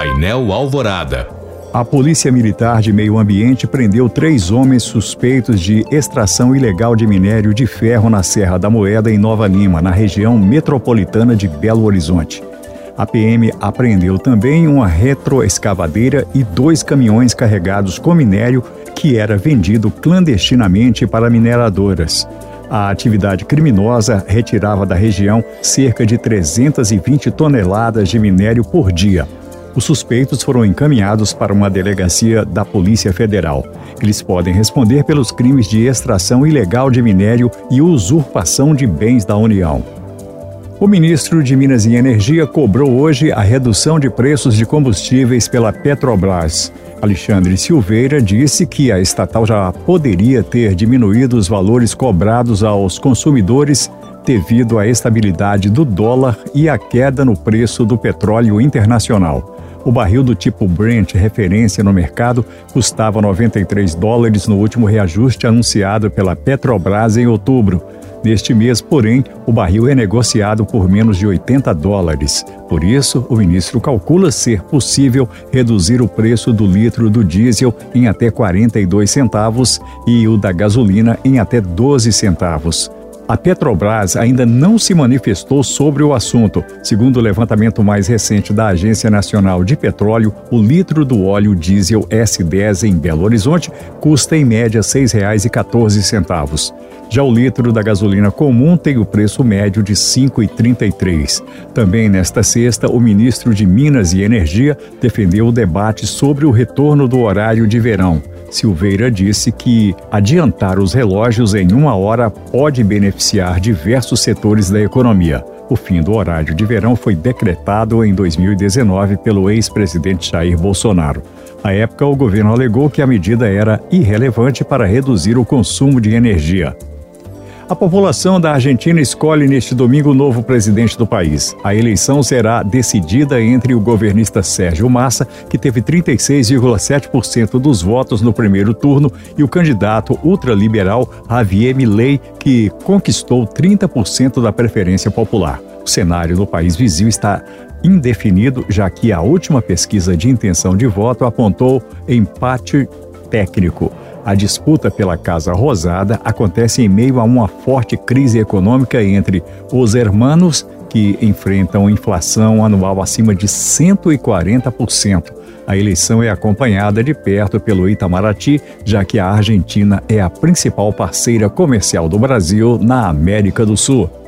Painel Alvorada. A Polícia Militar de Meio Ambiente prendeu três homens suspeitos de extração ilegal de minério de ferro na Serra da Moeda, em Nova Lima, na região metropolitana de Belo Horizonte. A PM apreendeu também uma retroescavadeira e dois caminhões carregados com minério que era vendido clandestinamente para mineradoras. A atividade criminosa retirava da região cerca de 320 toneladas de minério por dia. Os suspeitos foram encaminhados para uma delegacia da Polícia Federal. Eles podem responder pelos crimes de extração ilegal de minério e usurpação de bens da União. O ministro de Minas e Energia cobrou hoje a redução de preços de combustíveis pela Petrobras. Alexandre Silveira disse que a estatal já poderia ter diminuído os valores cobrados aos consumidores devido à estabilidade do dólar e à queda no preço do petróleo internacional. O barril do tipo Brent, referência no mercado, custava 93 dólares no último reajuste anunciado pela Petrobras em outubro Neste mês, porém, o barril é negociado por menos de 80 dólares. Por isso, o ministro calcula ser possível reduzir o preço do litro do diesel em até 42 centavos e o da gasolina em até 12 centavos. A Petrobras ainda não se manifestou sobre o assunto. Segundo o levantamento mais recente da Agência Nacional de Petróleo, o litro do óleo diesel S10 em Belo Horizonte custa em média R$ 6,14. Já o litro da gasolina comum tem o preço médio de R$ 5,33. Também nesta sexta, o ministro de Minas e Energia defendeu o debate sobre o retorno do horário de verão. Silveira disse que adiantar os relógios em uma hora pode beneficiar diversos setores da economia. O fim do horário de verão foi decretado em 2019 pelo ex-presidente Jair Bolsonaro. À época, o governo alegou que a medida era irrelevante para reduzir o consumo de energia. A população da Argentina escolhe neste domingo o novo presidente do país. A eleição será decidida entre o governista Sérgio Massa, que teve 36,7% dos votos no primeiro turno, e o candidato ultraliberal Javier Milei, que conquistou 30% da preferência popular. O cenário no país vizinho está indefinido, já que a última pesquisa de intenção de voto apontou empate técnico. A disputa pela Casa Rosada acontece em meio a uma forte crise econômica entre os hermanos, que enfrentam inflação anual acima de 140%. A eleição é acompanhada de perto pelo Itamaraty, já que a Argentina é a principal parceira comercial do Brasil na América do Sul.